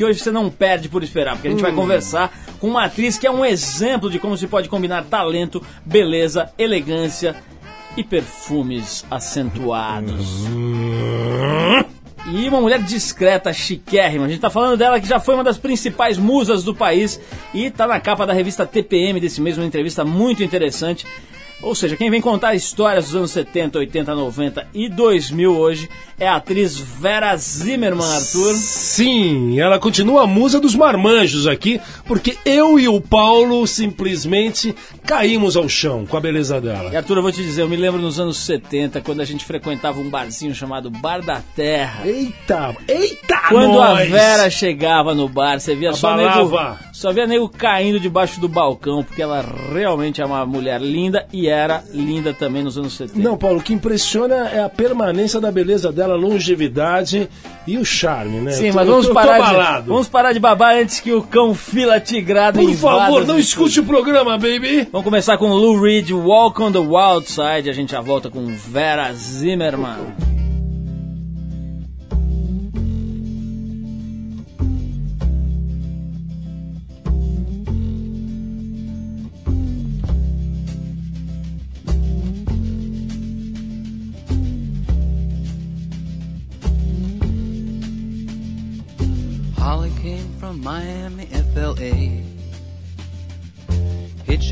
que hoje você não perde por esperar, porque a gente vai conversar com uma atriz que é um exemplo de como se pode combinar talento, beleza, elegância e perfumes acentuados. E uma mulher discreta, chiquérrima. A gente tá falando dela que já foi uma das principais musas do país e tá na capa da revista TPM desse mês, uma entrevista muito interessante. Ou seja, quem vem contar histórias dos anos 70, 80, 90 e 2000 hoje é a atriz Vera Zimmermann, Arthur. Sim, ela continua a musa dos marmanjos aqui, porque eu e o Paulo simplesmente caímos ao chão com a beleza E dela. Arthur, eu vou te dizer, eu me lembro nos anos 70, quando a gente frequentava um barzinho chamado Bar da Terra. Eita, eita, Quando a nós! Vera chegava no bar, você via só nego, só via nego caindo debaixo do balcão, porque ela realmente é uma mulher linda e era linda também nos anos 70. Não, Paulo, o que impressiona é a permanência da beleza dela, a longevidade e o charme, né? Sim, tô- mas vamos tô- parar, de, vamos parar de babar antes que o cão fila tigrado Por favor, não escute o programa, baby! Vamos começar com Lou Reed, Walk on the Wild Side. A gente já volta com Vera Zimmermann.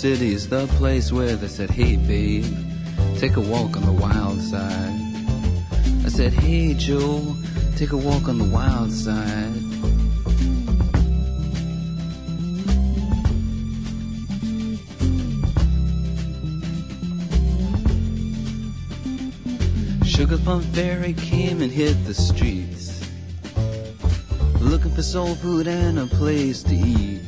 New York City is the place where they said, Hey babe, take a walk on the wild side. I said, Hey Joe, take a walk on the wild side. Sugar Plum Fairy came and hit the streets. Looking for soul food and a place to eat.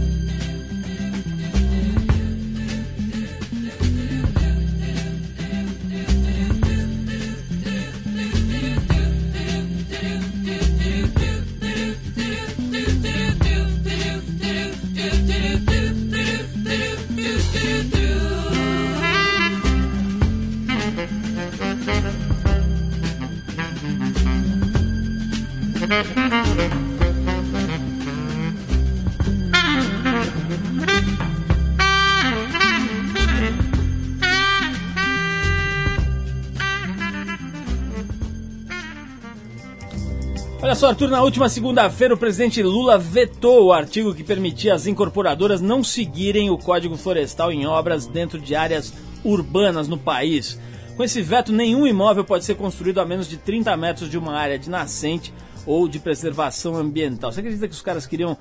Arthur, na última segunda-feira o presidente Lula vetou o artigo que permitia as incorporadoras não seguirem o Código Florestal em obras dentro de áreas urbanas no país. Com esse veto, nenhum imóvel pode ser construído a menos de 30 metros de uma área de nascente ou de preservação ambiental. Você acredita que os caras queriam,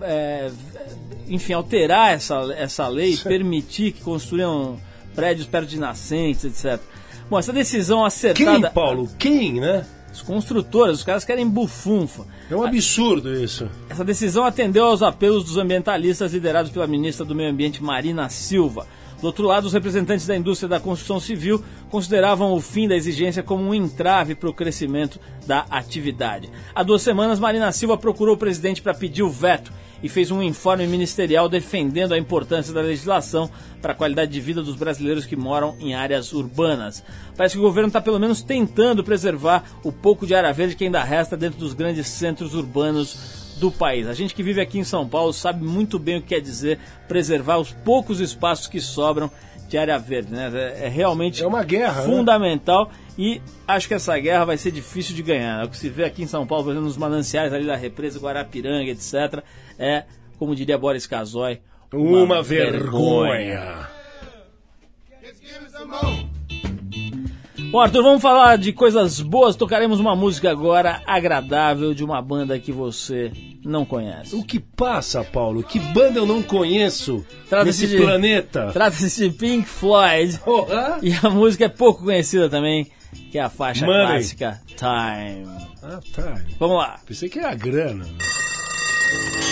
é, enfim, alterar essa, essa lei, permitir que construíam prédios perto de nascentes, etc. Bom, essa decisão acertada... Quem, Paulo? Quem, né? Os construtores, os caras querem bufunfa. É um absurdo isso. Essa decisão atendeu aos apelos dos ambientalistas liderados pela ministra do Meio Ambiente, Marina Silva. Do outro lado, os representantes da indústria da construção civil consideravam o fim da exigência como um entrave para o crescimento da atividade. Há duas semanas, Marina Silva procurou o presidente para pedir o veto e fez um informe ministerial defendendo a importância da legislação para a qualidade de vida dos brasileiros que moram em áreas urbanas. Parece que o governo está pelo menos tentando preservar o pouco de área verde que ainda resta dentro dos grandes centros urbanos do país. A gente que vive aqui em São Paulo sabe muito bem o que quer dizer preservar os poucos espaços que sobram de área verde, né? É, é realmente é uma guerra, né? fundamental né? e acho que essa guerra vai ser difícil de ganhar. O que se vê aqui em São Paulo, por exemplo, nos mananciais ali da represa Guarapiranga, etc é, como diria Boris Casoy, uma, uma vergonha. vergonha. Bom, Arthur, vamos falar de coisas boas. Tocaremos uma música agora agradável de uma banda que você não conhece. O que passa, Paulo? Que banda eu não conheço nesse de, planeta? Trata-se de Pink Floyd. Oh, E a música é pouco conhecida também, que é a faixa Money. clássica Time. Ah, Time. Vamos lá. Pensei que era a grana. Né?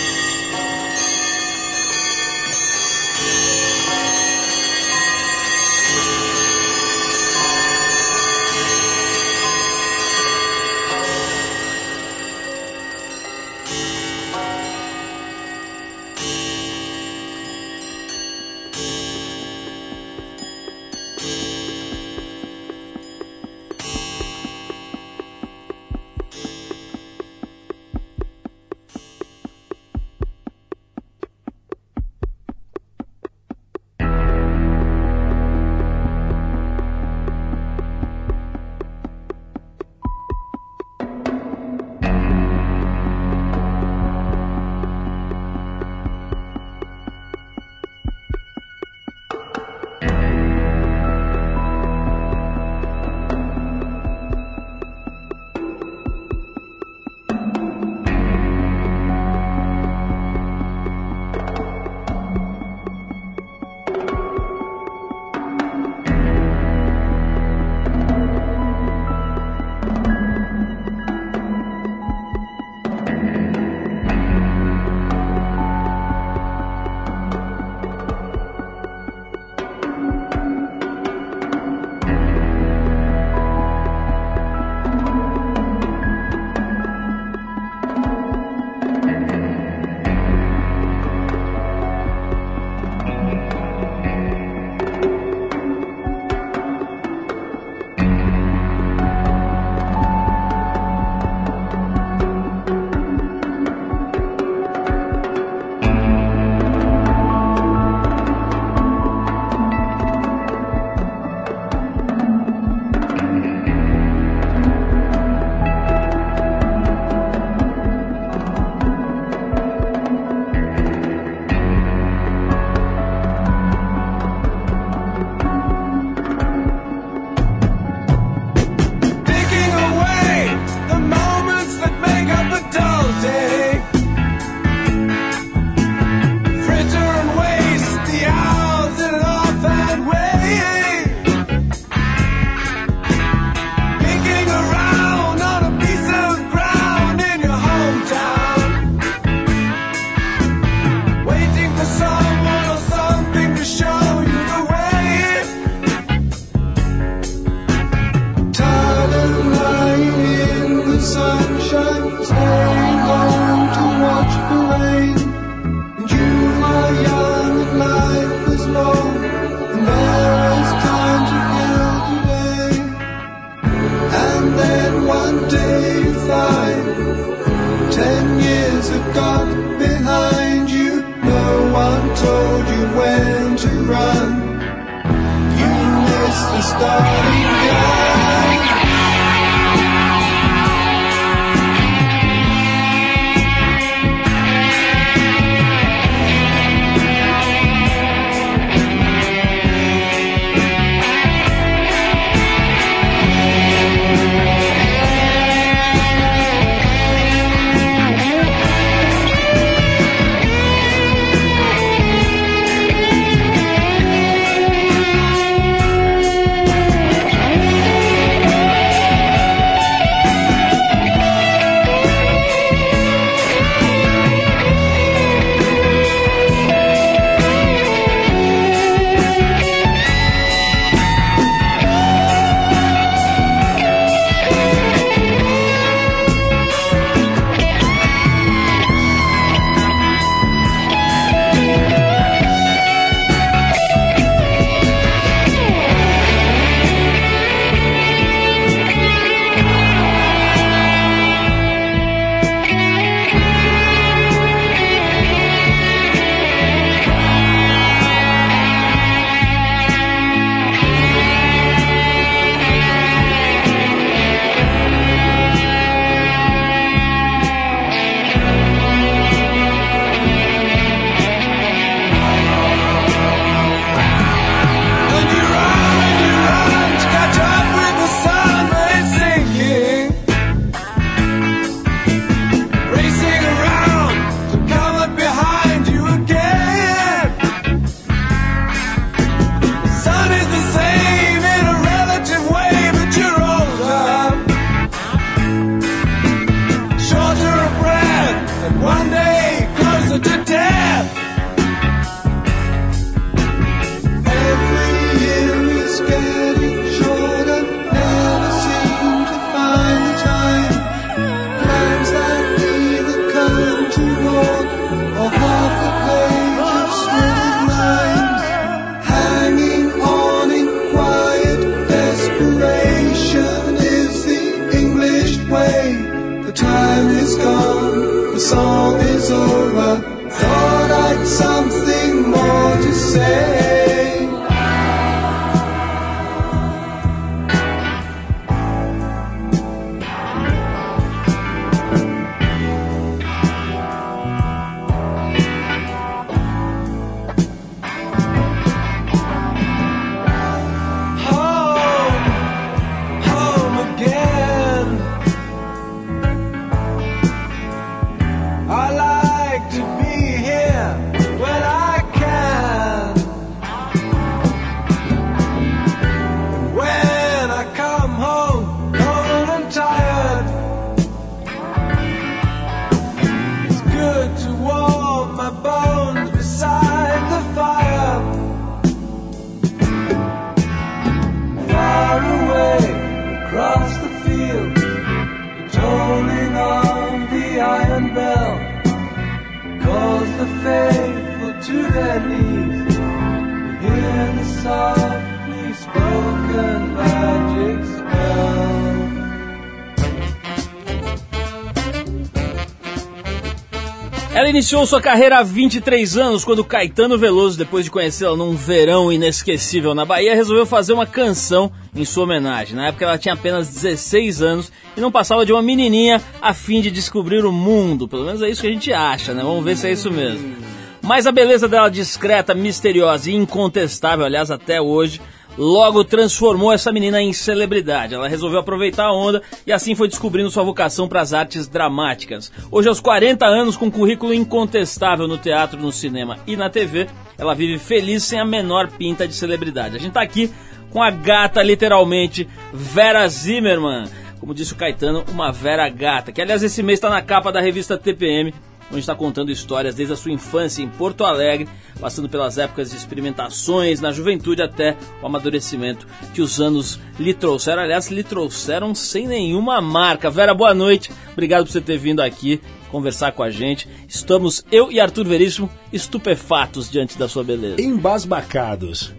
Ela iniciou sua carreira há 23 anos, quando Caetano Veloso, depois de conhecê-la num verão inesquecível na Bahia, resolveu fazer uma canção em sua homenagem. Na época ela tinha apenas 16 anos e não passava de uma menininha a fim de descobrir o mundo. Pelo menos é isso que a gente acha, né? Vamos ver se é isso mesmo. Mas a beleza dela discreta, misteriosa e incontestável, aliás, até hoje, logo transformou essa menina em celebridade. Ela resolveu aproveitar a onda e assim foi descobrindo sua vocação para as artes dramáticas. Hoje, aos 40 anos, com currículo incontestável no teatro, no cinema e na TV, ela vive feliz sem a menor pinta de celebridade. A gente está aqui com a gata, literalmente, Vera Zimmermann. Como disse o Caetano, uma Vera gata, que aliás esse mês está na capa da revista TPM onde está contando histórias desde a sua infância em Porto Alegre, passando pelas épocas de experimentações na juventude até o amadurecimento que os anos lhe trouxeram. Aliás, lhe trouxeram sem nenhuma marca. Vera, boa noite. Obrigado por você ter vindo aqui conversar com a gente. Estamos, eu e Arthur Veríssimo, estupefatos diante da sua beleza. Embasbacados.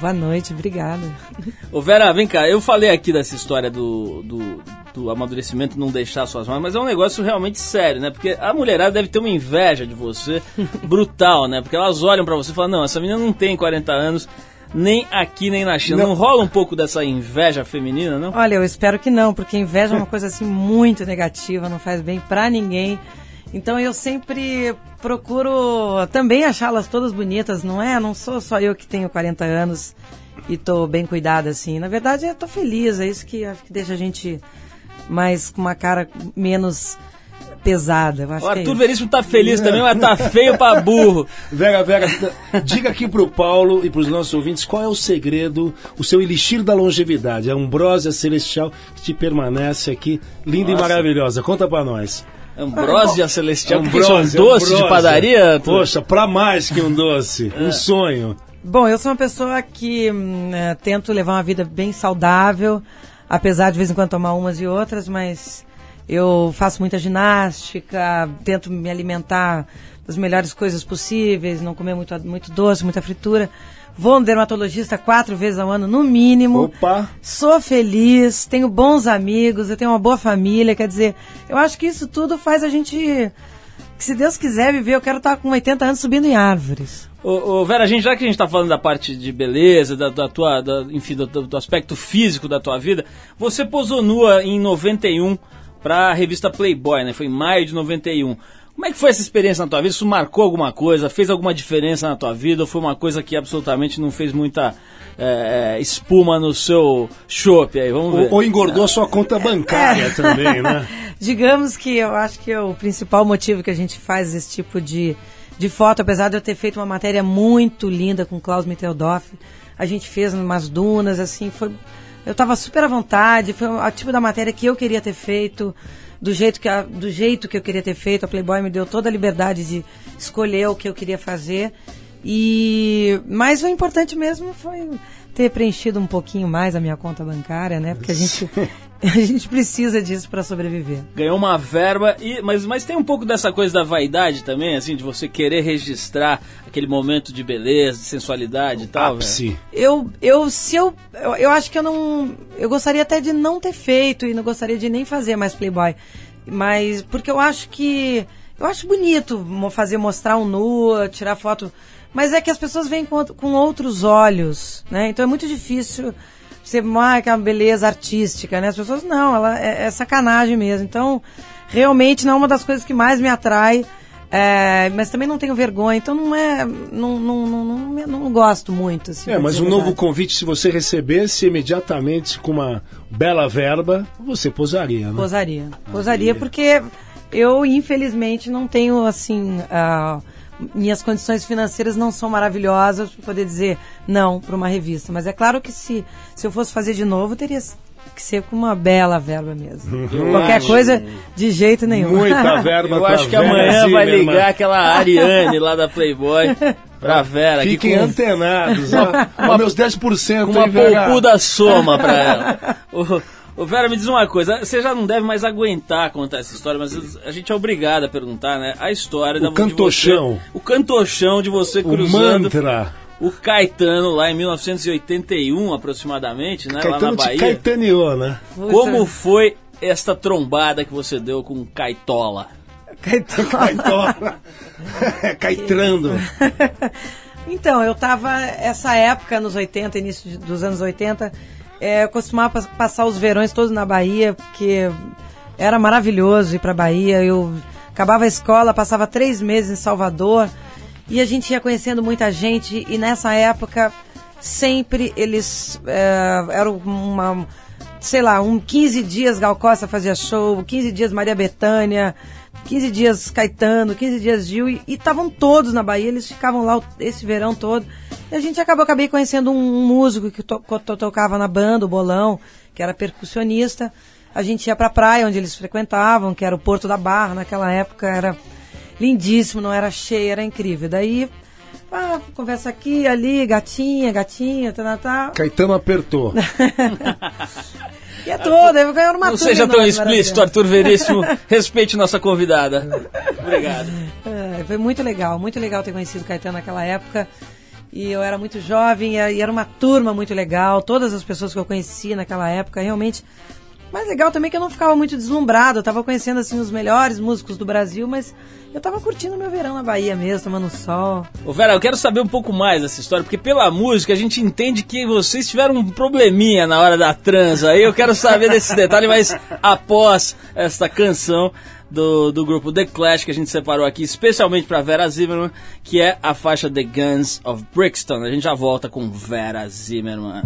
Boa noite, obrigada. Ô Vera, vem cá, eu falei aqui dessa história do, do, do amadurecimento não deixar suas mãos, mas é um negócio realmente sério, né? Porque a mulherada deve ter uma inveja de você brutal, né? Porque elas olham para você e falam, não, essa menina não tem 40 anos, nem aqui nem na China. Não. não rola um pouco dessa inveja feminina, não? Olha, eu espero que não, porque inveja é uma coisa assim muito negativa, não faz bem para ninguém. Então eu sempre procuro também achá-las todas bonitas, não é? Não sou só eu que tenho 40 anos e tô bem cuidada assim. Na verdade, eu tô feliz, é isso que acho que deixa a gente mais com uma cara menos pesada. Eu acho o é Arthur é Veríssimo tá feliz também, mas tá feio pra burro. Vera, Vera, diga aqui pro Paulo e pros nossos ouvintes qual é o segredo, o seu elixir da longevidade, a ambrósia celestial que te permanece aqui, linda Nossa. e maravilhosa. Conta pra nós. Ambrósia celestial, ambrósia, são doce ambrósia. de padaria? Arthur? Poxa, pra mais que um doce, um é. sonho. Bom, eu sou uma pessoa que hum, é, tento levar uma vida bem saudável, apesar de vez em quando tomar umas e outras, mas eu faço muita ginástica, tento me alimentar das melhores coisas possíveis, não comer muito, muito doce, muita fritura. Vou no dermatologista quatro vezes ao ano, no mínimo. Opa! Sou feliz, tenho bons amigos, eu tenho uma boa família. Quer dizer, eu acho que isso tudo faz a gente. Que se Deus quiser viver, eu quero estar com 80 anos subindo em árvores. Ô, ô, Vera, a gente, já que a gente está falando da parte de beleza, da, da tua, da, enfim, do, do, aspecto físico da tua vida, você posou nua em 91 para a revista Playboy, né? Foi em maio de 91. Como é que foi essa experiência na tua vida? Isso marcou alguma coisa? Fez alguma diferença na tua vida? Ou foi uma coisa que absolutamente não fez muita é, é espuma no seu chopp aí? Vamos ver. Ou, ou engordou a sua conta bancária é. também, né? Digamos que eu acho que é o principal motivo que a gente faz esse tipo de de foto, apesar de eu ter feito uma matéria muito linda com Klaus Mitteldorf. A gente fez umas dunas, assim, foi. Eu estava super à vontade, foi o tipo da matéria que eu queria ter feito, do jeito que, a, do jeito que eu queria ter feito. A Playboy me deu toda a liberdade de escolher o que eu queria fazer. E mas o importante mesmo foi ter preenchido um pouquinho mais a minha conta bancária, né? Porque a gente A gente precisa disso para sobreviver. Ganhou uma verba, e, mas, mas tem um pouco dessa coisa da vaidade também, assim, de você querer registrar aquele momento de beleza, de sensualidade e tal. Ápice. Eu, eu, se eu, eu, eu acho que eu não, eu gostaria até de não ter feito e não gostaria de nem fazer mais Playboy, mas porque eu acho que, eu acho bonito fazer mostrar um nu, tirar foto, mas é que as pessoas veem com, com outros olhos, né? Então é muito difícil você, ah, que é uma beleza artística, né? As pessoas, não, ela é, é, sacanagem mesmo. Então, realmente não é uma das coisas que mais me atrai. É, mas também não tenho vergonha, então não é. Não, não, não, não, não gosto muito. Assim, é, mas um novo convite, se você recebesse imediatamente com uma bela verba, você posaria, né? Posaria. Posaria, porque eu, infelizmente, não tenho assim. Uh, minhas condições financeiras não são maravilhosas para poder dizer não para uma revista. Mas é claro que se, se eu fosse fazer de novo, teria que ser com uma bela verba mesmo. Eu Qualquer acho... coisa, de jeito nenhum. Muita verba Eu acho que amanhã vai ligar aquela Ariane lá da Playboy pra Vera. Fiquem com... antenados, ó. Uma, meus 10%. Uma poupuda soma pra ela. O, Ô Vera, me diz uma coisa, você já não deve mais aguentar contar essa história, mas a gente é obrigado a perguntar, né? A história O da cantochão. Você, o cantochão de você O cruzando mantra. o Caetano lá em 1981 aproximadamente, né? lá Caetano na te Bahia. caetaneou, né? Como foi esta trombada que você deu com o Caetola? Caetano. Caetola. Caetrando. Então, eu tava, essa época, nos 80, início dos anos 80, é, eu costumava pas- passar os verões todos na Bahia, porque era maravilhoso ir pra Bahia. Eu acabava a escola, passava três meses em Salvador, e a gente ia conhecendo muita gente, e nessa época, sempre eles, é, eram uma, sei lá, um 15 dias Gal Costa fazia show, 15 dias Maria Bethânia, 15 dias Caetano, 15 dias Gil, e estavam todos na Bahia, eles ficavam lá esse verão todo. E a gente acabou, acabei conhecendo um, músico que to- to- tocava na banda, o Bolão, que era percussionista. A gente ia pra praia onde eles frequentavam, que era o Porto da Barra, naquela época era lindíssimo, não era cheio, era incrível. Daí, ah, conversa aqui, ali, gatinha, gatinha, tá, tá, tá. Caetano apertou. E é toda, eu ganhei uma Não turma seja tão explícito. Arthur Veríssimo. Respeite nossa convidada. Obrigado. É, foi muito legal, muito legal ter conhecido o Caetano naquela época. E eu era muito jovem e era uma turma muito legal. Todas as pessoas que eu conheci naquela época, realmente. Mas legal também que eu não ficava muito deslumbrado. Eu tava conhecendo assim os melhores músicos do Brasil, mas eu tava curtindo meu verão na Bahia mesmo, tomando sol. Ô Vera, eu quero saber um pouco mais dessa história, porque pela música a gente entende que vocês tiveram um probleminha na hora da transa. Aí eu quero saber desse detalhe, mas após esta canção do, do grupo The Clash, que a gente separou aqui especialmente para Vera Zimmerman, que é a faixa The Guns of Brixton. A gente já volta com Vera Zimmerman.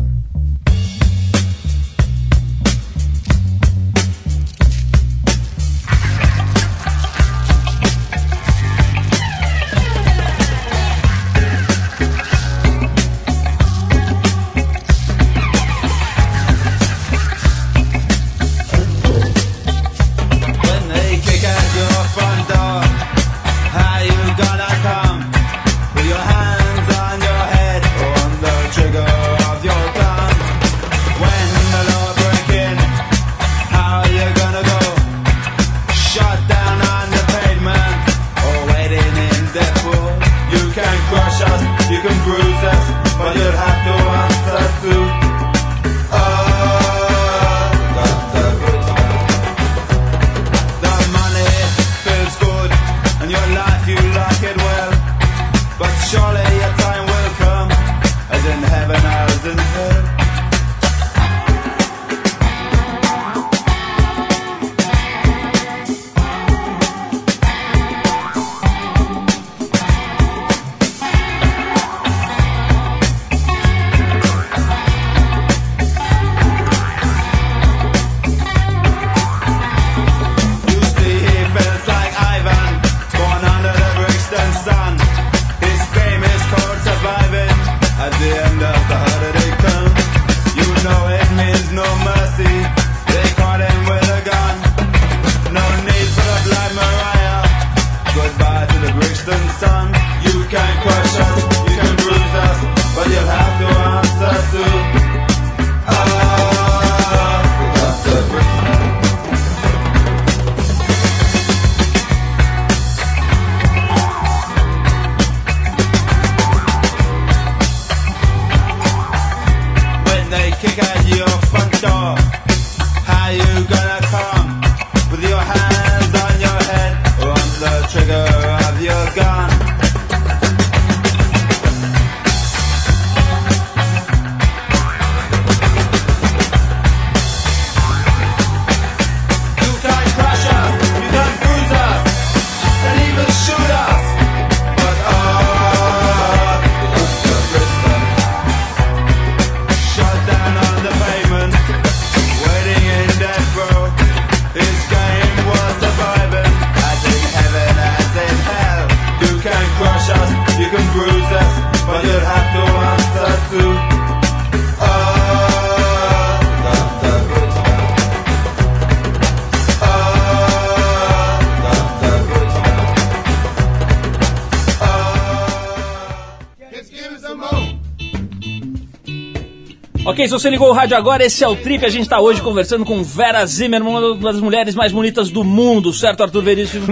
Se você ligou o rádio agora, esse é o Trip. A gente tá hoje conversando com Vera Zimmerman, uma das mulheres mais bonitas do mundo, certo, Arthur Veríssimo?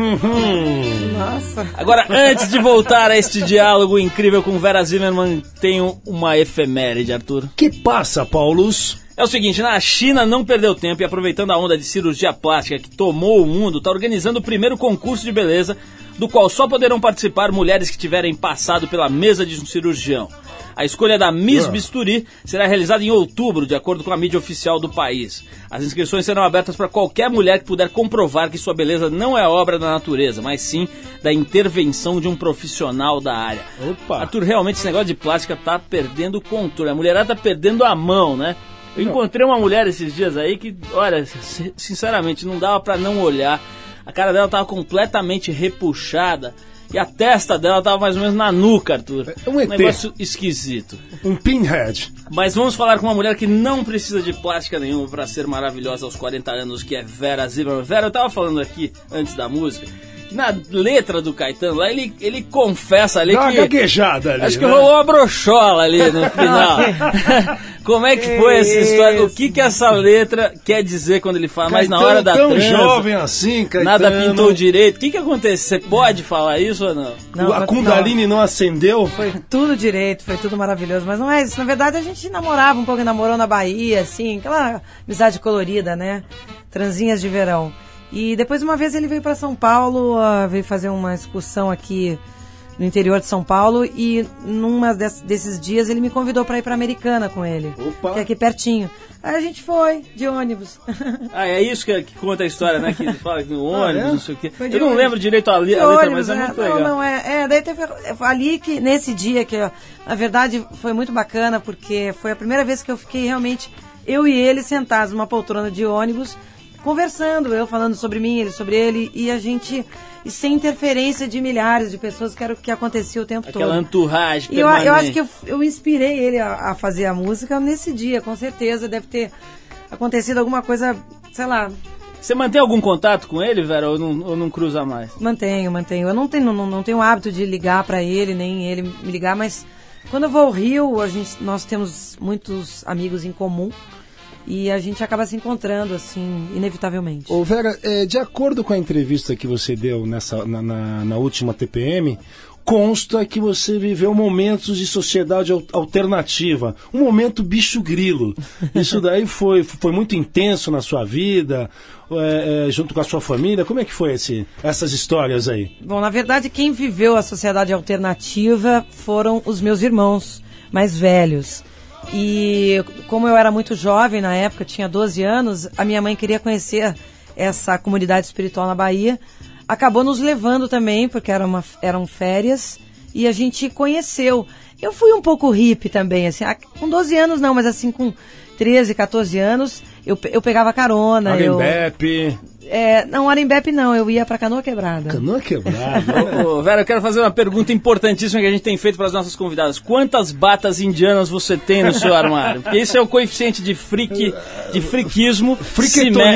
Nossa. Agora, antes de voltar a este diálogo incrível com Vera Zimmerman, tenho uma efeméride, Arthur. Que passa, Paulus? É o seguinte, na China não perdeu tempo e aproveitando a onda de cirurgia plástica que tomou o mundo, está organizando o primeiro concurso de beleza, do qual só poderão participar mulheres que tiverem passado pela mesa de um cirurgião. A escolha da Miss Bisturi será realizada em outubro, de acordo com a mídia oficial do país. As inscrições serão abertas para qualquer mulher que puder comprovar que sua beleza não é obra da natureza, mas sim da intervenção de um profissional da área. Opa. Arthur, realmente esse negócio de plástica tá perdendo o controle. A mulherada tá perdendo a mão, né? Eu encontrei uma mulher esses dias aí que, olha, si- sinceramente, não dava pra não olhar. A cara dela tava completamente repuxada e a testa dela tava mais ou menos na nuca, Arthur. É um ET. negócio esquisito. Um pinhead. Mas vamos falar com uma mulher que não precisa de plástica nenhuma pra ser maravilhosa aos 40 anos, que é Vera Zimmerman. Vera, eu tava falando aqui antes da música, na letra do Caetano lá, ele, ele confessa ali Dá uma que... gaguejada ali. Acho que né? rolou uma brochola ali no final. Como é que foi essa história? O que que essa letra quer dizer quando ele fala? Mas na Caetano hora da tão transa, jovem assim, Caetano. nada pintou direito. O que que acontece? Você pode falar isso ou não? Não, a não. Kundalini não, acendeu? Foi tudo direito, foi tudo maravilhoso. Mas não é isso. Na verdade, a gente namorava um pouco, namorou na Bahia, assim, aquela amizade colorida, né? Transinhas de verão. E depois, uma vez, ele veio para São Paulo, ah, veio fazer uma excursão aqui no interior de São Paulo. E numa des- desses dias, ele me convidou para ir para Americana com ele, Opa. que é aqui pertinho. Aí a gente foi, de ônibus. Ah, é isso que, que conta a história, né? Que ele fala que no ônibus, é? não sei o quê. Eu não ônibus. lembro direito a, li- a letra, ônibus, mas é né? muito não, legal. Não, é, é, daí teve ali que, nesse dia, que na verdade foi muito bacana, porque foi a primeira vez que eu fiquei realmente, eu e ele sentados numa poltrona de ônibus, conversando, eu falando sobre mim, ele sobre ele, e a gente, e sem interferência de milhares de pessoas, que era o que acontecia o tempo Aquela todo. entourage E eu, eu acho que eu, eu inspirei ele a, a fazer a música nesse dia, com certeza deve ter acontecido alguma coisa, sei lá, Você mantém algum contato com ele, Vera, ou não, ou não cruza mais? Mantenho, mantenho. Eu não tenho, não, não tenho o hábito de ligar pra ele, nem ele me ligar, mas quando eu vou ao Rio, a gente, nós temos muitos amigos em comum e a gente acaba se encontrando, assim, inevitavelmente. Ô Vera, é, de acordo com a entrevista que você deu nessa, na, na- na última TPM, consta que você viveu momentos de sociedade al- alternativa, um momento bicho grilo. Isso daí foi, foi muito intenso na sua vida, é, é, junto com a sua família. Como é que foi esse, essas histórias aí? Bom, na verdade, quem viveu a sociedade alternativa foram os meus irmãos mais velhos. E como eu era muito jovem na época, tinha 12 anos, a minha mãe queria conhecer essa comunidade espiritual na Bahia. Acabou nos levando também, porque era uma, eram férias, e a gente conheceu. Eu fui um pouco hippie também, assim, com 12 anos não, mas assim, com 13, 14 anos, eu, eu pegava carona. Eu, é, não, Arembepe não, eu ia pra Canoa Quebrada. canoa quebrada. Ô, Vera, eu quero fazer uma pergunta importantíssima que a gente tem feito para as nossas convidadas. Quantas batas indianas você tem no seu armário? Porque isso é o coeficiente de freak, de friquismo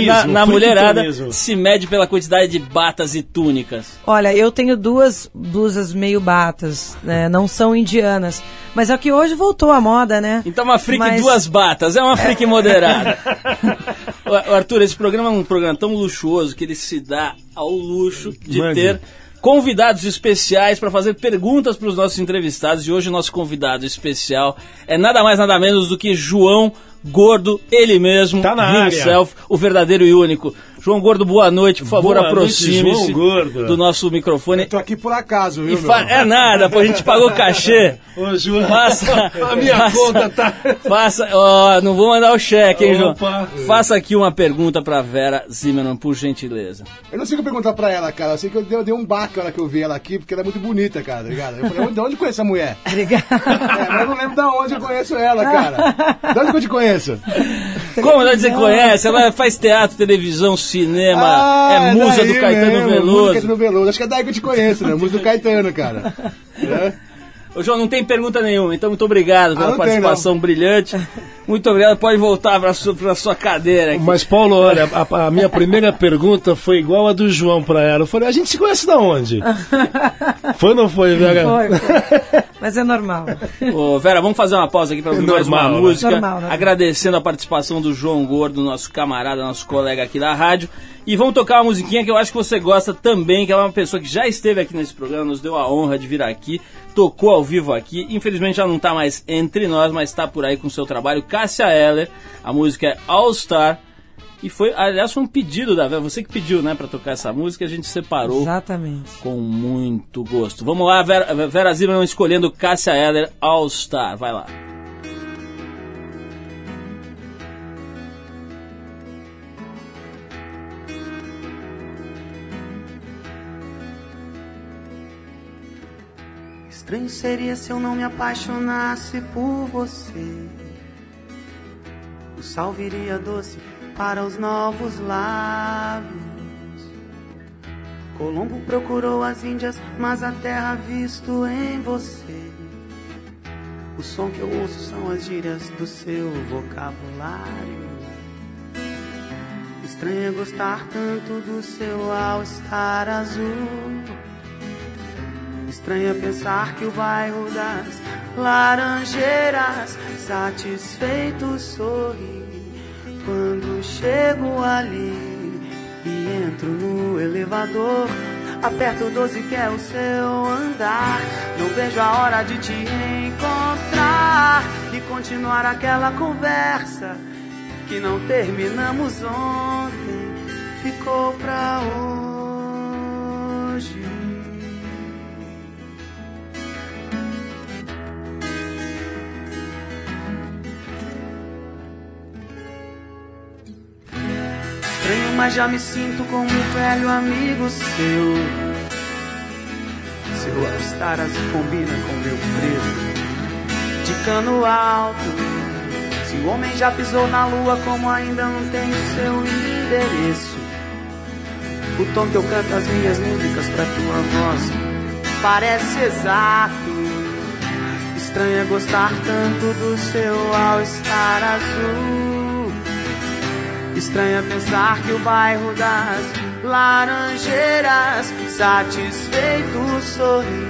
na, na mulherada se mede pela quantidade de batas e túnicas. Olha, eu tenho duas blusas meio batas, né? Não são indianas. Mas é que hoje voltou à moda, né? Então uma freak Mas- duas batas, é uma freak moderada. Arthur, esse programa é um programa tão luxuoso que ele se dá ao luxo de ter convidados especiais para fazer perguntas para os nossos entrevistados. E hoje o nosso convidado especial é nada mais nada menos do que João Gordo, ele mesmo, Tá na área. himself, o verdadeiro e único. João Gordo, boa noite, por favor, aproxime-se do nosso microfone. Tô aqui por acaso, viu, E meu? fa- é nada, pô, a gente pagou cachê. Ô, João, Faça. a minha faça- conta tá... Faça, ó, não vou mandar o cheque, hein, João? Opa. Faça aqui uma pergunta pra Vera Zimmermann, por gentileza. Eu não sei o que perguntar pra ela, cara. Eu sei que eu dei, eu dei um baque na hora que eu vi ela aqui, porque ela é muito bonita, cara, tá ligado? Eu falei, de onde eu conheço essa mulher? Obrigada. É, mas eu não lembro de onde eu conheço ela, cara. De onde que eu te conheço? Como não você conhece? Ela faz teatro, televisão, cinema, é musa daí do Caetano mesmo, Musa do Veloso. Caetano Veloso. Acho que é daí que eu te conheço, né? Musa do Caetano, cara. É? Ô, João, não tem pergunta nenhuma, então muito obrigado pela Ah, não tem, participação brilhante. Muito obrigado, pode voltar para sua, pra sua cadeira aqui. Mas, Paulo, olha, a, a minha primeira pergunta foi igual a do João pra ela. Eu falei, a gente se conhece da onde? foi ou não foi, Vera? Foi, foi. Mas é normal. Ô, Vera, vamos fazer uma pausa aqui para ouvir mais uma né? música. Normal, normal. Agradecendo a participação do João Gordo, nosso camarada, nosso colega aqui da rádio. E vamos tocar uma musiquinha que eu acho que você gosta também, que é uma pessoa que já esteve aqui nesse programa, nos deu a honra de vir aqui, tocou ao vivo aqui. Infelizmente já não está mais entre nós, mas está por aí com o seu trabalho. Cássia Eller, a música é All Star. E foi, aliás, foi um pedido da Vera, você que pediu, né, para tocar essa música, a gente separou Exatamente. com muito gosto. Vamos lá, Vera, Vera Zimmermann escolhendo Cássia Eller All Star. Vai lá. Estranho seria se eu não me apaixonasse por você. O sal viria doce para os novos lábios. Colombo procurou as Índias, mas a terra visto em você. O som que eu ouço são as gírias do seu vocabulário. Estranho é gostar tanto do seu all-star azul. Estranho é pensar que o bairro das Laranjeiras satisfeito sorri quando chego ali e entro no elevador. Aperto o 12 que é o seu andar. Não vejo a hora de te encontrar e continuar aquela conversa que não terminamos ontem. Ficou pra hoje. Mas já me sinto como um velho amigo seu. Seu all-star azul combina com meu preto de cano alto. Se o homem já pisou na lua, como ainda não tem seu endereço. O tom que eu canto as minhas músicas pra tua voz parece exato. Estranho é gostar tanto do seu all-star azul. Estranho é pensar que o bairro das Laranjeiras satisfeito sorri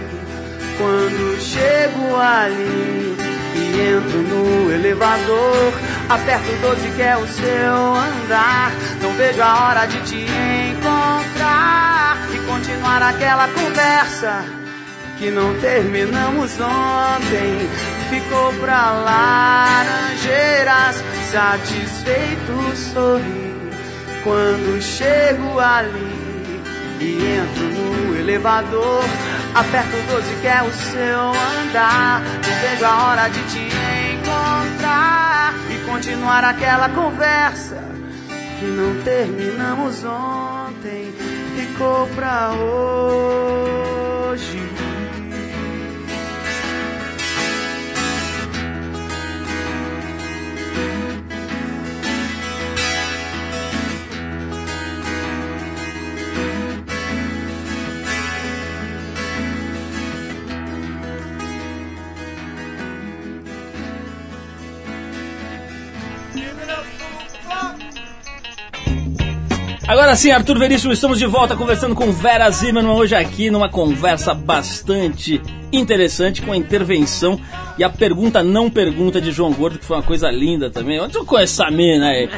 quando chego ali e entro no elevador. Aperto o 12 que é o seu andar. Não vejo a hora de te encontrar e continuar aquela conversa que não terminamos ontem. Ficou pra Laranjeiras, satisfeito sorri quando chego ali e entro no elevador. Aperto o 12 que é o seu andar. Vejo a hora de te encontrar e continuar aquela conversa que não terminamos ontem. Ficou pra hoje. Agora sim, Arthur Veríssimo, estamos de volta conversando com Vera Zimmermann hoje aqui numa conversa bastante interessante com a intervenção e a pergunta não pergunta de João Gordo, que foi uma coisa linda também. Onde eu conheço essa mina aí?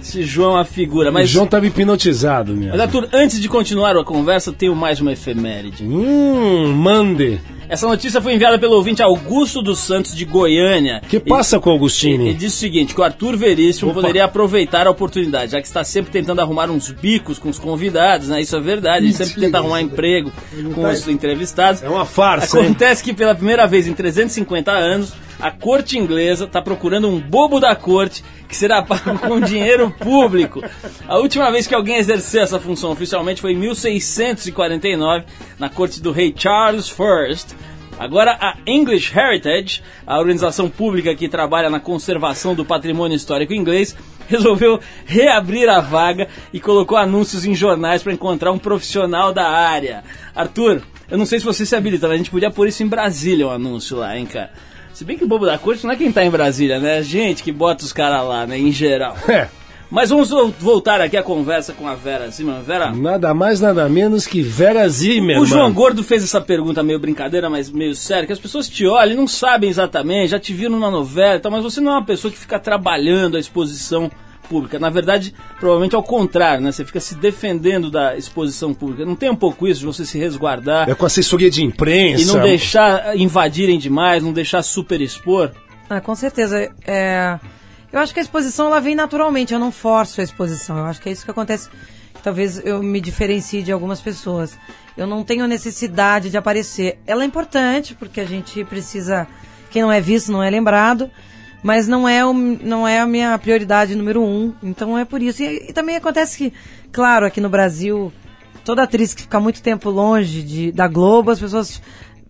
Esse João é uma figura, O mas... João tava hipnotizado, meu. Mas Arthur, antes de continuar a conversa, tenho mais uma efeméride. Hum, mande. Essa notícia foi enviada pelo ouvinte Augusto dos Santos de Goiânia. que passa com o Ele Agostini? diz o seguinte, que o Arthur Veríssimo Opa. poderia aproveitar a oportunidade, já que está sempre tentando arrumar uns bicos com os convidados, né? Isso é verdade, ele sempre tenta arrumar emprego com os entrevistados. É uma farsa, hein? Acontece que pela primeira vez em 350 anos, a corte inglesa está procurando um bobo da corte que será pago com dinheiro público. A última vez que alguém exerceu essa função oficialmente foi em 1649, na corte do rei Charles I. Agora, a English Heritage, a organização pública que trabalha na conservação do patrimônio histórico inglês, resolveu reabrir a vaga e colocou anúncios em jornais para encontrar um profissional da área. Arthur, Eu não sei se você se habilita, mas a gente podia pôr isso em Brasília, o anúncio lá, hein, cara. Se bem que o bobo da corte não é quem tá em Brasília, né? Gente que bota os caras lá, né? Em geral. É, Mas vamos vo- voltar aqui à conversa com a Vera Zimmermann. Vera, nada mais, nada menos que Vera Zimmermann. o João Gordo fez essa pergunta meio brincadeira, mas meio séria, que as pessoas te olham e não sabem exatamente, já te viram na novela e tal, mas você não é uma pessoa que fica trabalhando a exposição pública. Na verdade, provavelmente ao contrário, né? Você fica se defendendo da exposição pública. Não tem um pouco isso de você se resguardar É com assessoria de imprensa. e não deixar invadirem demais, não deixar super expor? Ah, com certeza. É, eu acho que a exposição ela vem naturalmente, eu não forço a exposição. Eu acho que é isso que acontece. Talvez eu me diferencie de algumas pessoas. Eu não tenho necessidade de aparecer. Ela é importante porque a gente precisa. Quem não é visto não é lembrado. Mas não é, o, não é a minha prioridade número um. Então é por isso. E, e também acontece que, claro, aqui no Brasil, toda atriz que fica muito tempo longe de, da Globo, as pessoas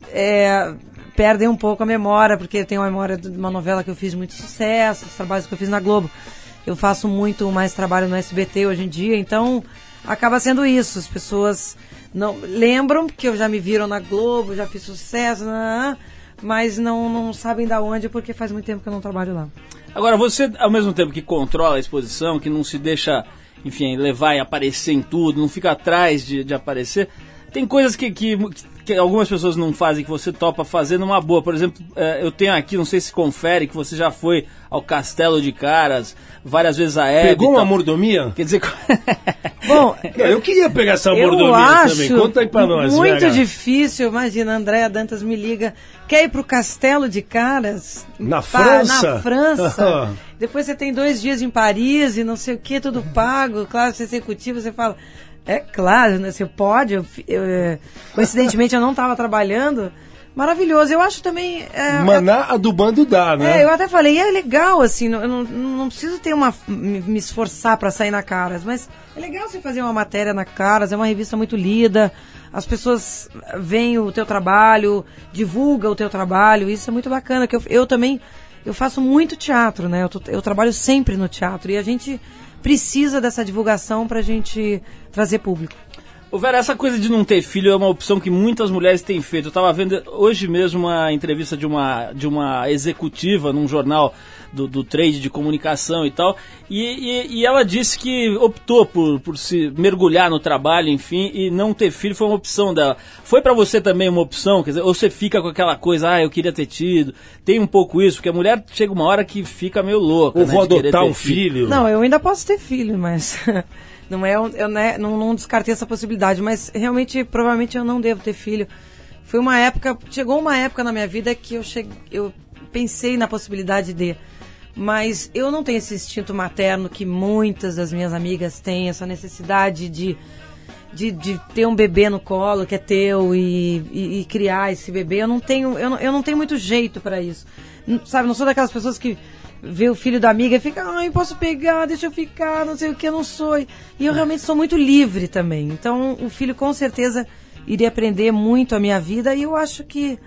é, perdem um pouco a memória, porque tem uma memória de uma novela que eu fiz muito sucesso, dos trabalhos que eu fiz na Globo. Eu faço muito mais trabalho no SBT hoje em dia, então acaba sendo isso. As pessoas não lembram que eu já me viram na Globo, já fiz sucesso, né, mas não, não sabem da onde, porque faz muito tempo que eu não trabalho lá. Agora, você, ao mesmo tempo que controla a exposição, que não se deixa, enfim, levar e aparecer em tudo, não fica atrás de, de aparecer, tem coisas que, que, que algumas pessoas não fazem, que você topa fazer numa boa. Por exemplo, eh, eu tenho aqui, não sei se confere, que você já foi ao Castelo de Caras, várias vezes a Hebe. Pegou uma mordomia? Quer dizer, Bom, eu queria pegar essa mordomia acho também. Conta aí pra nós, muito Vera. difícil. Imagina, a Andréa Dantas me liga. Quer ir pro Castelo de Caras? Na França? Na França. Depois você tem dois dias em Paris e não sei o que, tudo pago. Claro, você é executivo, você fala... É claro, né? Você pode. Eu, eu, é, coincidentemente, eu não estava trabalhando. Maravilhoso. Eu acho também... é, Maná adubando dá, né? é, eu até falei, é legal, assim, não- eu não, não preciso ter uma. me, esforçar pra sair na Caras, mas é legal você fazer uma matéria na Caras, é uma revista muito lida, as pessoas veem o teu trabalho, divulgam o teu trabalho, isso é muito bacana, que eu, eu também, eu faço muito teatro, né, eu, tô- eu trabalho sempre no teatro, e a gente precisa dessa divulgação pra gente trazer público. Ô Vera, essa coisa de não ter filho é uma opção que muitas mulheres têm feito. Eu estava vendo hoje mesmo uma entrevista de uma, de uma executiva num jornal do, do trade de comunicação e tal, e, e, e ela disse que optou por, por se mergulhar no trabalho, enfim, e não ter filho foi uma opção dela. Foi para você também uma opção? Quer dizer, ou você fica com aquela coisa, ah, eu queria ter tido. Tem um pouco isso, porque a mulher chega uma hora que fica meio louca. Ou né, vou adotar um filho. Não, eu ainda posso ter filho, mas não é, eu né, não, não descartei essa possibilidade, mas realmente, provavelmente eu não devo ter filho. Foi uma época, chegou uma época na minha vida que eu cheguei, eu pensei na possibilidade de, mas eu não tenho esse instinto materno que muitas das minhas amigas têm, essa necessidade de de, de ter um bebê no colo que é teu e, e- e criar esse bebê. Eu não tenho, eu não, eu não tenho muito jeito para isso. Sabe, não sou daquelas pessoas que vê o filho da amiga e fica, ai, posso pegar, deixa eu ficar, não sei o que, eu não sou. E eu realmente sou muito livre também. Então, o filho com certeza iria aprender muito a minha vida e eu acho que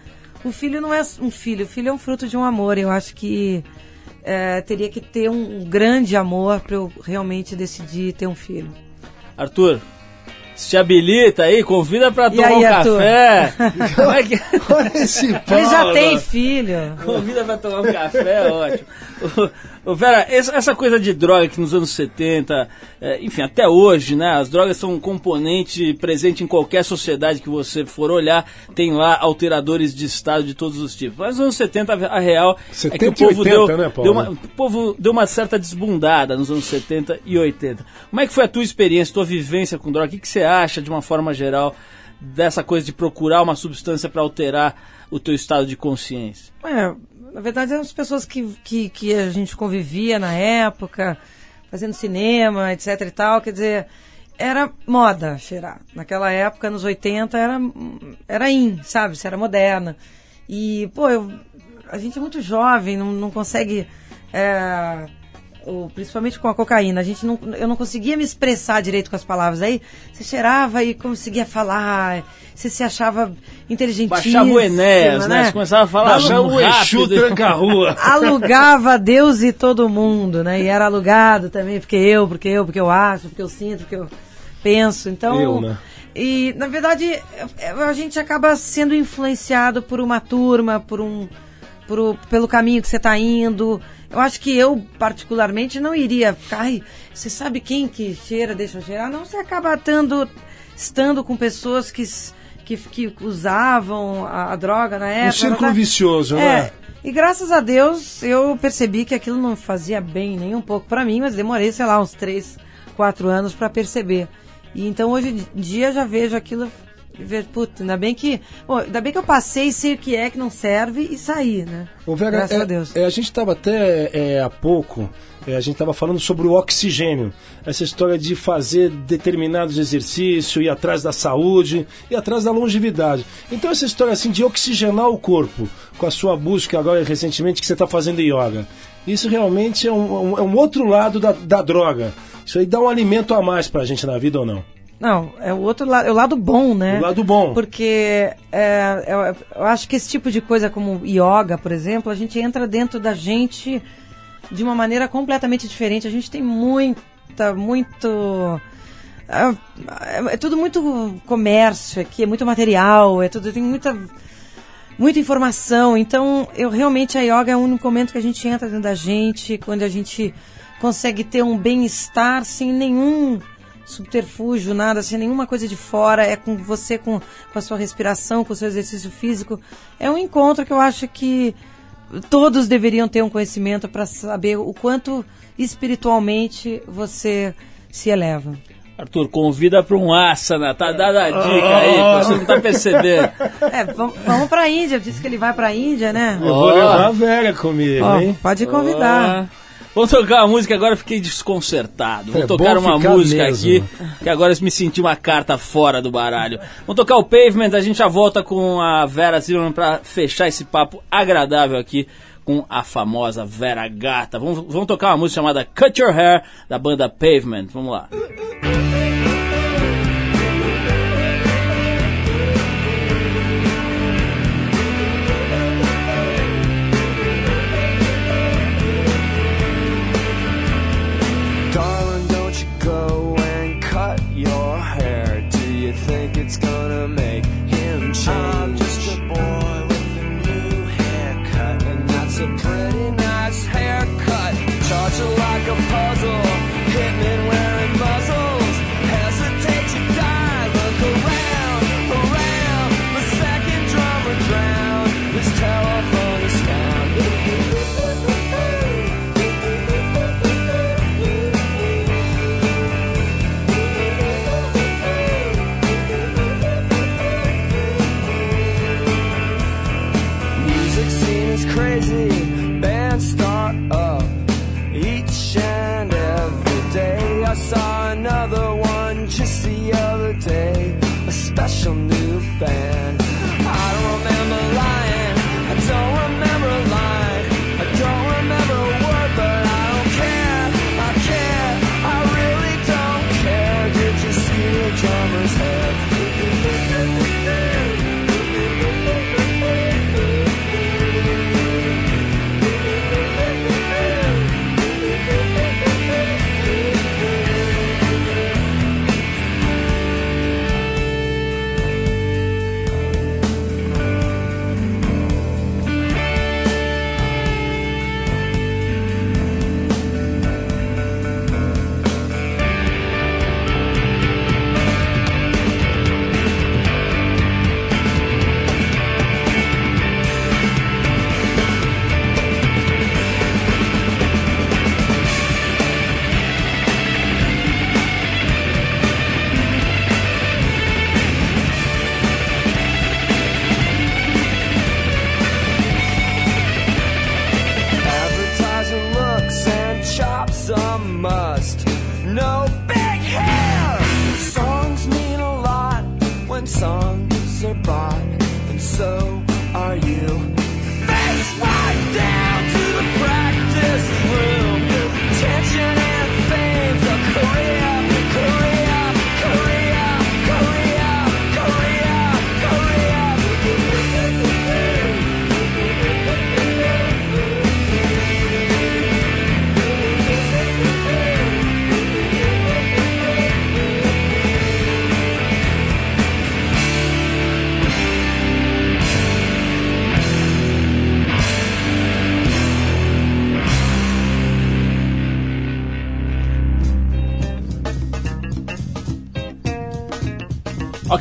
o filho não é um filho, o filho é um fruto de um amor. Eu acho que eh, teria que ter um grande amor para eu realmente decidir ter um filho. Arthur, se habilita aí, convida pra E tomar aí, um Arthur? café. Como é que... Olha esse Ele pau, já tem filho. Convida pra tomar um café, é ótimo. Ô, Vera, essa, coisa de droga que nos anos 70, é, enfim, até hoje, né? As drogas são um componente presente em qualquer sociedade que você for olhar, tem lá alteradores de estado de todos os tipos. Mas nos anos 70, a real é que 70 o povo 80, deu, né, Paulo? deu uma, o povo deu uma certa desbundada nos anos 70 e 80. Como é que foi a tua experiência, tua vivência com droga? O que, que você acha, de uma forma geral, dessa coisa de procurar uma substância para alterar o teu estado de consciência? É, na verdade, eram as pessoas que, que, que a gente convivia na época, fazendo cinema, etc e tal. Quer dizer, era moda cheirar. Naquela época, nos 80, era, era in, sabe? Você era moderna. E, pô, eu, a gente é muito jovem, não, não consegue. é, o- principalmente com a cocaína, a gente não, eu não conseguia me expressar direito com as palavras. Aí você cheirava e conseguia falar, você se achava inteligentíssima, Baixava o Enéas, né? Você começava a falar Baixava o Exu rápido. tranca a rua. alugava Deus e todo mundo, né? E era alugado também, porque eu, porque eu, porque eu acho, porque eu sinto, porque eu penso. Então, Eu, né? E, na verdade, a gente acaba sendo influenciado por uma turma, por um, por pelo caminho que você está indo. Eu acho que eu, particularmente, não iria ficar. Ai, você sabe quem que cheira, deixa cheirar? Não, você acaba tando, estando com pessoas que, que, que usavam a, a droga na época. Um círculo né? vicioso, É, né? e graças a Deus eu percebi que aquilo não fazia bem nem um pouco pra mim, mas demorei, sei lá, uns três, quatro anos pra perceber. E então hoje em dia já vejo aquilo, e vejo, puta, ainda bem que, bom, ainda bem que eu passei, sei o que é que não serve e saí, né? Ô, Vera, graças é- a Deus. é, a gente estava até é, há pouco, é, a gente estava falando sobre o oxigênio. Essa história de fazer determinados exercícios, ir atrás da saúde, ir atrás da longevidade. Então essa história assim de oxigenar o corpo com a sua busca agora recentemente que você está fazendo yoga. Isso realmente é um, um- é um outro lado da, da droga. Isso aí dá um alimento a mais pra gente na vida ou não? Não, é o outro lado, é o lado bom, né? O lado bom. Porque é, eu, eu acho que esse tipo de coisa como yoga, por exemplo, a gente entra dentro da gente de uma maneira completamente diferente. A gente tem muita, muito. É, é tudo muito comércio aqui, é muito material, é tudo, tem muita, muita informação. Então, eu realmente a yoga é o único momento que a gente entra dentro da gente, quando a gente consegue ter um bem-estar sem nenhum subterfúgio, nada, sem nenhuma coisa de fora, é com você, com, com a sua respiração, com o seu exercício físico. É um encontro que eu acho que todos deveriam ter um conhecimento para saber o quanto espiritualmente você se eleva. Arthur, convida para um asana, tá dada a dica aí, pô, você não tá percebendo. É, vamos, vamos para a Índia, disse que ele vai para a Índia, né? Eu vou levar a Vera comigo, Ó, hein? pode convidar. Ó. Vamos tocar uma música agora, fiquei desconcertado. Vamos É tocar uma música mesmo. aqui, que agora eu me senti uma carta fora do baralho. Vamos tocar o Pavement, a gente já volta com a Vera Zimmerman pra fechar esse papo agradável aqui com a famosa Vera Gata. Vamos, vamos tocar uma música chamada Cut Your Hair, da banda Pavement. Vamos lá.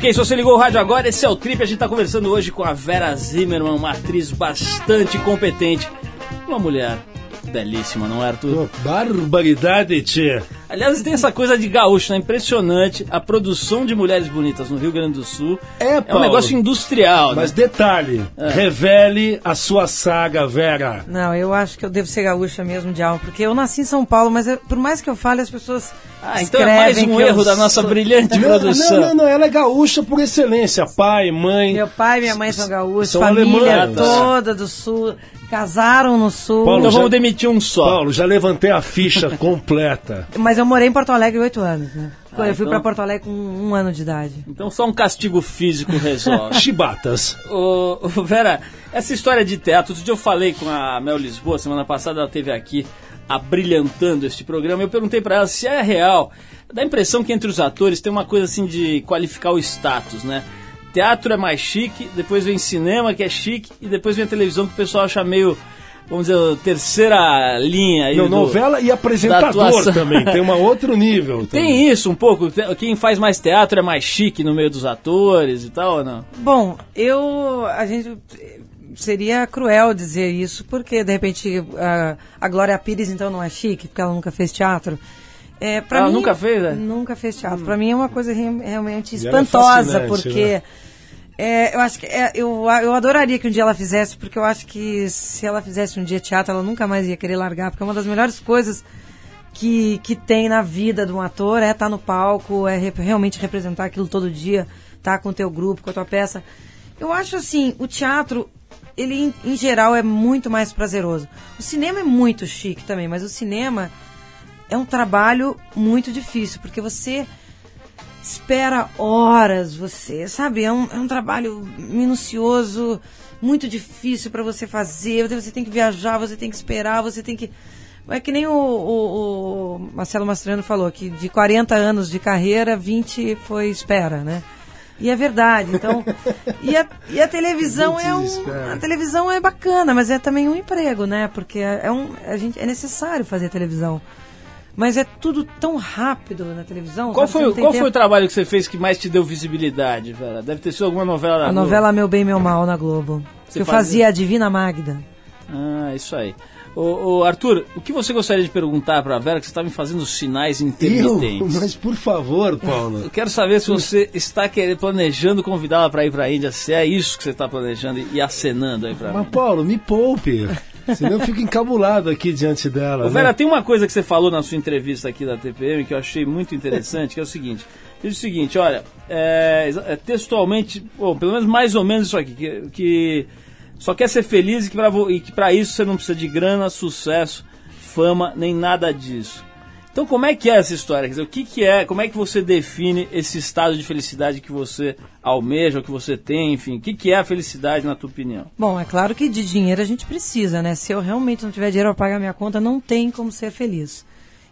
Ok, se você ligou o rádio agora, esse é o Trip. A gente tá conversando hoje com a Vera Zimmerman, uma atriz bastante competente. Uma mulher belíssima, não é, Arthur? Pô, barbaridade, tia. Aliás, tem essa coisa de gaúcho, né? Impressionante. A produção de mulheres bonitas no Rio Grande do Sul É, um Paulo. negócio industrial, Mas né? detalhe, revele a sua saga, Vera. Não, eu acho que eu devo ser gaúcha mesmo de alma, porque eu nasci em São Paulo, mas eu- por mais que eu fale, as pessoas. Ah, então é mais um eu erro da nossa brilhante Não, produção. não, não, não, ela é gaúcha por excelência. Pai, mãe. Meu pai e minha mãe são gaúchos, São família alemães. toda do sul, casaram no sul. Paulo, Então já- vamos demitir um só. Paulo, já levantei a ficha completa. Mas eu morei em Porto Alegre oito anos, né? Ah, eu fui então- pra Porto Alegre com um ano de idade. Então só um castigo físico resolve. Chibatas. Ô, ô, Vera, essa história de teatro, outro dia eu falei com a Mel Lisboa, semana passada ela esteve aqui abrilhantando este programa, eu perguntei pra ela se é real. Dá a impressão que entre os atores tem uma coisa assim de qualificar o status, né? Teatro é mais chique, depois vem cinema que é chique, e depois vem a televisão que o pessoal acha meio, vamos dizer, terceira linha aí Não, do- novela e apresentador também. Tem um outro nível. também. Tem isso um pouco? Quem faz mais teatro é mais chique no meio dos atores e tal ou não? Bom, eu. A gente. Seria cruel dizer isso, porque de repente a, a Glória Pires então não é chique, porque ela nunca fez teatro. É, pra Ela mim- nunca fez, né? Nunca fez teatro. Pra mim é uma coisa re- realmente é espantosa, fascinante, porque né? é, eu acho que é, eu, eu adoraria que um dia ela fizesse, porque eu acho que se ela fizesse um dia teatro, ela nunca mais ia querer largar, porque é uma das melhores coisas que, que tem na vida de um ator é estar no palco, é re- realmente representar aquilo todo dia, estar com o teu grupo, com a tua peça. Eu acho assim, o teatro, ele em, em geral é muito mais prazeroso. O cinema é muito chique também, mas o cinema é um trabalho muito difícil, porque você espera horas, você, sabe? É um, é um trabalho minucioso, muito difícil para você fazer. Você tem que viajar, você tem que esperar, você tem que. É que nem o, o- o Marcelo Mastrano falou, que de 40 anos de carreira, 20 foi espera, né? E é verdade. Então, e a, e a televisão é um, a televisão é bacana, mas é também um emprego, né? Porque é, é um, a gente é necessário fazer televisão. Mas é tudo tão rápido na televisão. Qual foi, qual tempo. foi o trabalho que você fez que mais te deu visibilidade, Vera? Deve ter sido alguma novela da A Globo. novela Meu Bem, Meu Mal na Globo. Você eu fazia? fazia a Divina Magda. Ah, isso aí. Ô, ô, Arthur, o que você gostaria de perguntar pra Vera, que você está me fazendo sinais Eu? intermitentes? Mas por favor, Paulo. Eu quero saber se você está querendo, planejando convidá-la para ir para a Índia, se é isso que você está planejando e, e acenando aí para Mas. Paulo, me poupe. Senão eu fico encabulado aqui diante dela. Ô, né? Vera, tem uma coisa que você falou na sua entrevista aqui da TPM que eu achei muito interessante, que é o seguinte. Diz o seguinte, olha, é, é textualmente, bom, pelo menos mais ou menos isso aqui, que, que só quer ser feliz e que, pra isso você não precisa de grana, sucesso, fama, nem nada disso. Então como é que é essa história? Dizer, o que, que é, como é que você define esse estado de felicidade que você almeja, ou que você tem, enfim, o que, que é a felicidade na tua opinião? Bom, é claro que de dinheiro a gente precisa, né? Se eu realmente não tiver dinheiro para pagar minha conta, não tem como ser feliz.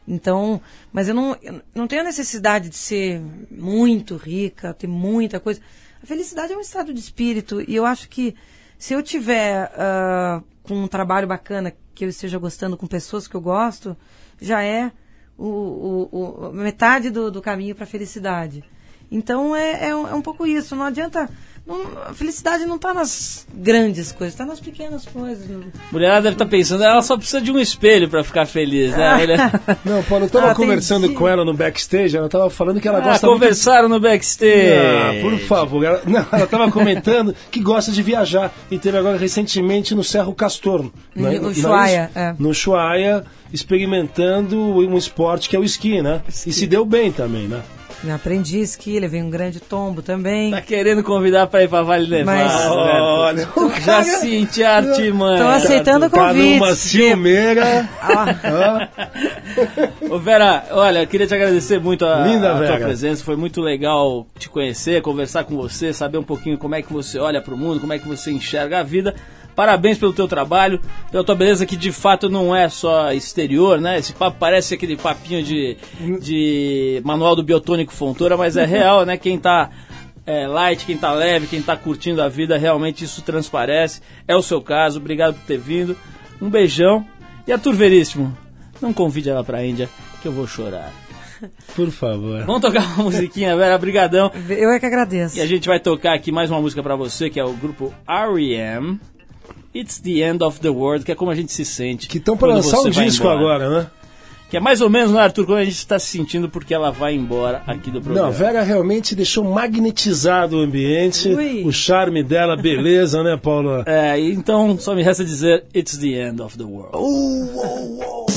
Então, mas eu não, eu não tenho a necessidade de ser muito rica, ter muita coisa. A felicidade é um estado de espírito e eu acho que se eu tiver ah, com um trabalho bacana, que eu esteja gostando com pessoas que eu gosto, já é o, o- o- metade do, do caminho para a felicidade. Então é, é, um, é um pouco isso. Não adianta. Não- a felicidade não está nas grandes coisas, está nas pequenas coisas. Mulherada deve estar pensando, ela só precisa de um espelho para ficar feliz, né? Mulher- Não, Paulo, eu tava Ah, conversando com ela no backstage, ela tava falando que ela Ah, gosta muito conversaram no backstage. Ah, por favor. Ela, não, ela tava comentando que gosta de viajar e teve agora recentemente no Cerro Castor. No não é- não é é. No Ushuaia, experimentando um esporte que é o esqui, né? E se deu bem também, né? Eu aprendi esqui, levei um grande tombo também. Tá querendo convidar pra ir pra Vale Nevado. Mas- né? Olha, o Já cara- senti a artimanha. Tô aceitando o Tá convite. numa ciumeira. Ah? Ô Vera, olha, eu queria te agradecer muito a, Linda, a tua presença. Foi muito legal te conhecer, conversar com você, saber um pouquinho como é que você olha pro mundo, como é que você enxerga a vida. Parabéns pelo teu trabalho, pela tua beleza que de fato não é só exterior, né? Esse papo parece aquele papinho de, de manual do biotônico Fontoura, mas é real, né? Quem tá é, light, quem tá leve, quem tá curtindo a vida, realmente isso transparece. É o seu caso, obrigado por ter vindo. Um beijão e a Veríssimo, não convide ela pra Índia que eu vou chorar. Por favor. Vamos tocar uma musiquinha, Vera. Brigadão. Eu é que agradeço. E a gente vai tocar aqui mais uma música para você, que é o grupo R.E.M. It's the End of the World, que é como a gente se sente. Que estão para lançar o disco embora. agora, né? Que é mais ou menos, né, Arthur, como a gente está se sentindo porque ela vai embora aqui do programa. Não, Vera realmente deixou magnetizado o ambiente, Ui. o charme dela, beleza, né, Paula? É, então só me resta dizer, it's the end of the world. Oh, oh, oh.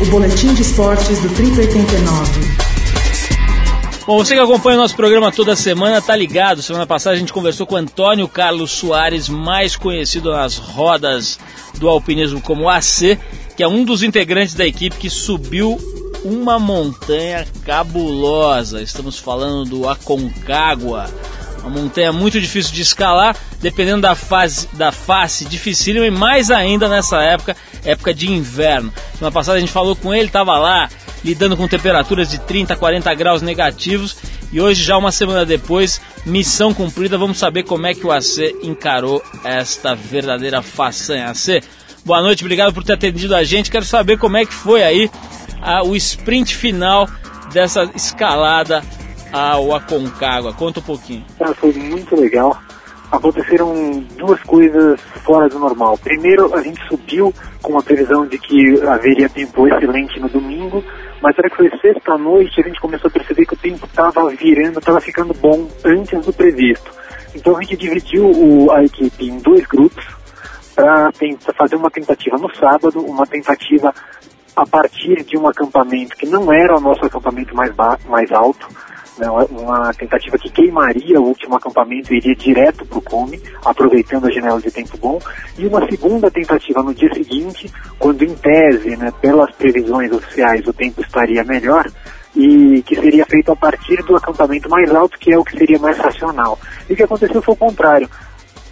O boletim de esportes do Tri 89. Bom, você que acompanha o nosso programa toda semana tá ligado. Semana passada a gente conversou com Antônio Carlos Soares, mais conhecido nas rodas do alpinismo como AC, que é um dos integrantes da equipe que subiu uma montanha cabulosa. Estamos falando do Aconcagua, uma montanha muito difícil de escalar, dependendo da fase da face dificílima e mais ainda nessa época época de inverno. Semana passada a gente falou com ele, estava lá lidando com temperaturas de 30, 40 graus negativos. E hoje, já uma semana depois, missão cumprida, vamos saber como é que o AC encarou esta verdadeira façanha. AC, boa noite, obrigado por ter atendido a gente. Quero saber como é que foi aí a, o sprint final dessa escalada ao Aconcagua. Conta um pouquinho. Foi muito legal. Aconteceram duas coisas fora do normal. Primeiro, a gente subiu com a previsão de que haveria tempo excelente no domingo, mas hora que foi sexta-noite, a gente começou a perceber que o tempo estava virando, estava ficando bom antes do previsto. Então a gente dividiu o- a equipe em dois grupos para fazer uma tentativa no sábado, uma tentativa a partir de um acampamento que não era o nosso acampamento mais, mais alto, né, uma- tentativa que queimaria o último acampamento e iria direto para o cume, aproveitando a janela de tempo bom, e uma segunda tentativa no dia seguinte, quando em tese, né, pelas previsões oficiais, o tempo estaria melhor, e que seria feito a partir do acampamento mais alto, que é o que seria mais racional. E o que aconteceu foi o contrário.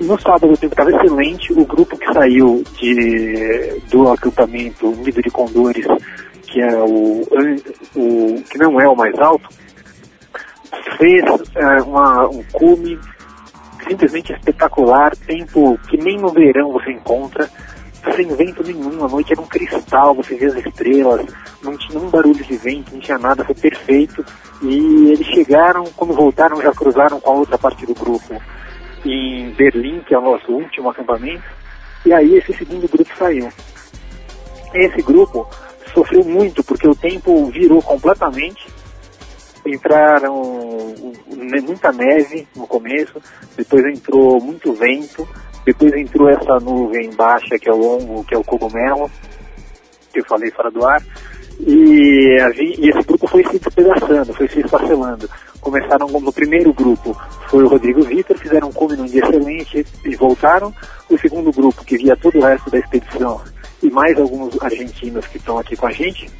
No sábado o tempo estava excelente, o grupo que saiu de, do acampamento Nido de Condores, que é o, o que não é o mais alto, fez é, uma, um cume simplesmente espetacular, tempo que nem no verão você encontra, sem vento nenhum, a noite era um cristal, você via as estrelas, não tinha um barulho de vento, não tinha nada, foi perfeito. E eles chegaram, quando voltaram, já cruzaram com a outra parte do grupo em Berlim, que é o nosso último acampamento, e aí esse segundo grupo saiu. Esse grupo sofreu muito porque o tempo virou completamente. Entraram muita neve no começo, depois entrou muito vento, depois entrou essa nuvem baixa que é o longo, que é o cogumelo, que eu falei fora do ar, e, e esse grupo foi se despedaçando, foi se esfacelando. Começaram no primeiro grupo, foi o Rodrigo Vitor, fizeram um come num dia excelente e voltaram. O segundo grupo, que via todo o resto da expedição, e mais alguns argentinos que estão aqui com a gente,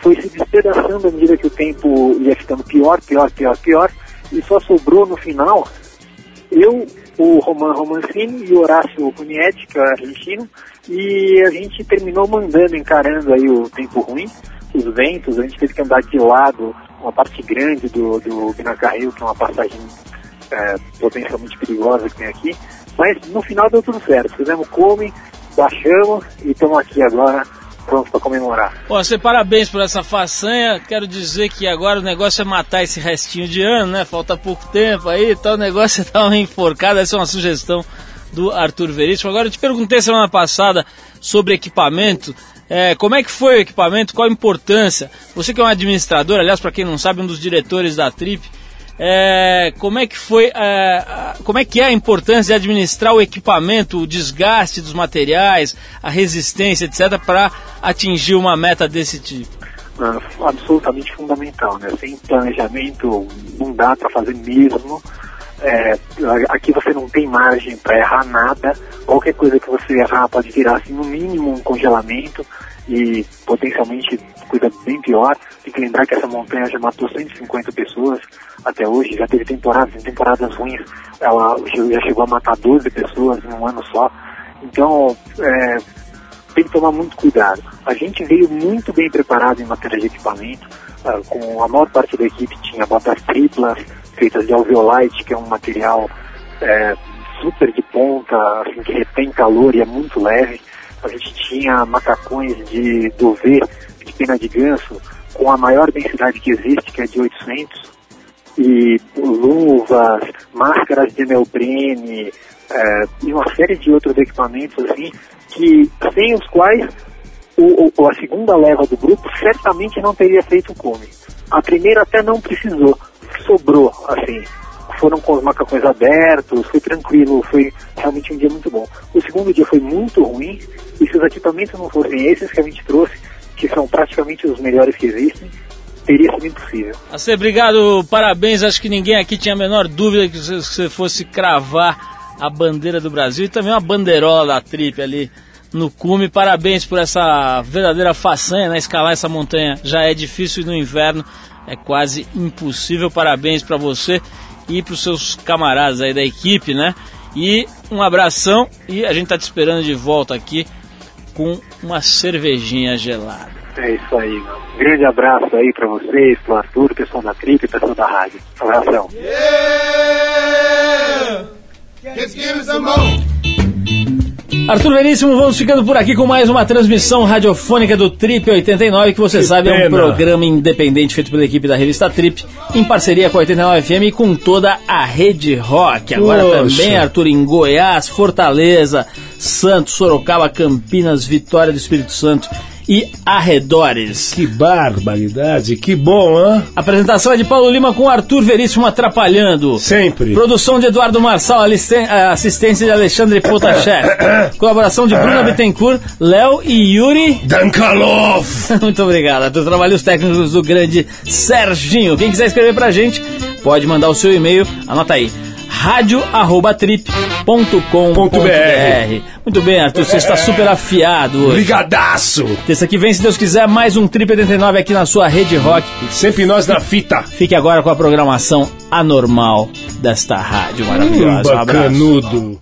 foi se despedaçando à medida que o tempo ia ficando pior, pior, pior, pior, e só sobrou no final eu, o Roman Romancini e o Horácio Cunietti, que é argentino, e a gente terminou mandando, encarando aí o tempo ruim, os ventos, a gente teve que andar de lado uma parte grande do, do Binacarril, que é uma passagem é, potencialmente perigosa que tem aqui, mas no final deu tudo certo, fizemos come, baixamos e estamos aqui agora prontos para comemorar. Bom, você parabéns por essa façanha. Quero dizer que agora o negócio é matar esse restinho de ano, né? Falta pouco tempo aí, então o negócio é dar uma enforcada. Essa é uma sugestão do Arthur Veríssimo. Agora eu te perguntei semana passada sobre equipamento. É, como é que foi o equipamento? Qual a importância? Você que é um administrador, aliás, para quem não sabe, um dos diretores da Trip. É, como é que foi, é, como é que é a importância de administrar o equipamento, o desgaste dos materiais, a resistência, etc, para atingir uma meta desse tipo? Ah, absolutamente fundamental, né? Sem planejamento não dá para fazer mesmo. É, aqui você não tem margem para errar nada. Qualquer coisa que você errar pode virar assim, no mínimo um congelamento e potencialmente coisa bem pior. Tem que lembrar que essa montanha já matou 150 pessoas até hoje, já teve temporadas, em temporadas ruins, ela já chegou a matar 12 pessoas em um ano só. Então, é, tem que tomar muito cuidado. A gente veio muito bem preparado em matéria de equipamento, ah, com a maior parte da equipe tinha botas triplas, feitas de alveolite, que é um material é, super de ponta, assim, que retém calor e é muito leve. A gente tinha macacões de dovê, de pena de ganso, com a maior densidade que existe, que é de 800, e luvas, máscaras de neoprene, é, e uma série de outros equipamentos assim, que sem os quais o, o- a segunda leva do grupo certamente não teria feito o come. A primeira até não precisou, sobrou, assim. Foram com os macacões abertos, foi tranquilo, foi realmente um dia muito bom. O segundo dia foi muito ruim, e se os equipamentos não fossem esses que a gente trouxe, que são praticamente os melhores que existem, teria sido impossível. AC, obrigado, parabéns. Acho que ninguém aqui tinha a menor dúvida que você fosse cravar a bandeira do Brasil e também uma bandeirola da Trip ali no cume. Parabéns por essa verdadeira façanha, né? Escalar essa montanha já é difícil e no inverno é quase impossível. Parabéns para você e para os seus camaradas aí da equipe, né? E um abração e a gente tá te esperando de volta aqui com uma cervejinha gelada. É isso aí. Um grande abraço aí pra vocês, pro Arthur, pessoal da Trip e pessoal da rádio. Abração. Arthur Veríssimo, vamos ficando por aqui com mais uma transmissão radiofônica do Trip 89, que você Que sabe é um pena. programa independente feito pela equipe da revista Trip, em parceria com a 89 FM e com toda a rede rock. Agora Poxa. também, Arthur, em Goiás, Fortaleza, Santos, Sorocaba, Campinas, Vitória do Espírito Santo e arredores. Que barbaridade, que bom, hã? Apresentação é de Paulo Lima com Arthur Veríssimo atrapalhando. Sempre. Produção de Eduardo Marçal, eh, assistência de Alexandre Potashev. Colaboração de Bruna Bittencourt, Léo e Yuri. Dankalov! Muito obrigado. Arthur. Trabalhos técnicos do grande Serginho. Quem quiser escrever pra gente, pode mandar o seu e-mail. Anota aí. radio@trip.com.br. Muito bem, Arthur, você está super afiado hoje. Ligadaço! Terça que vem, se Deus quiser, mais um Trip 89 aqui na sua rede rock. Sempre nós na fita. Fique agora com a programação anormal desta rádio maravilhosa. Um abraço. Bacanudo.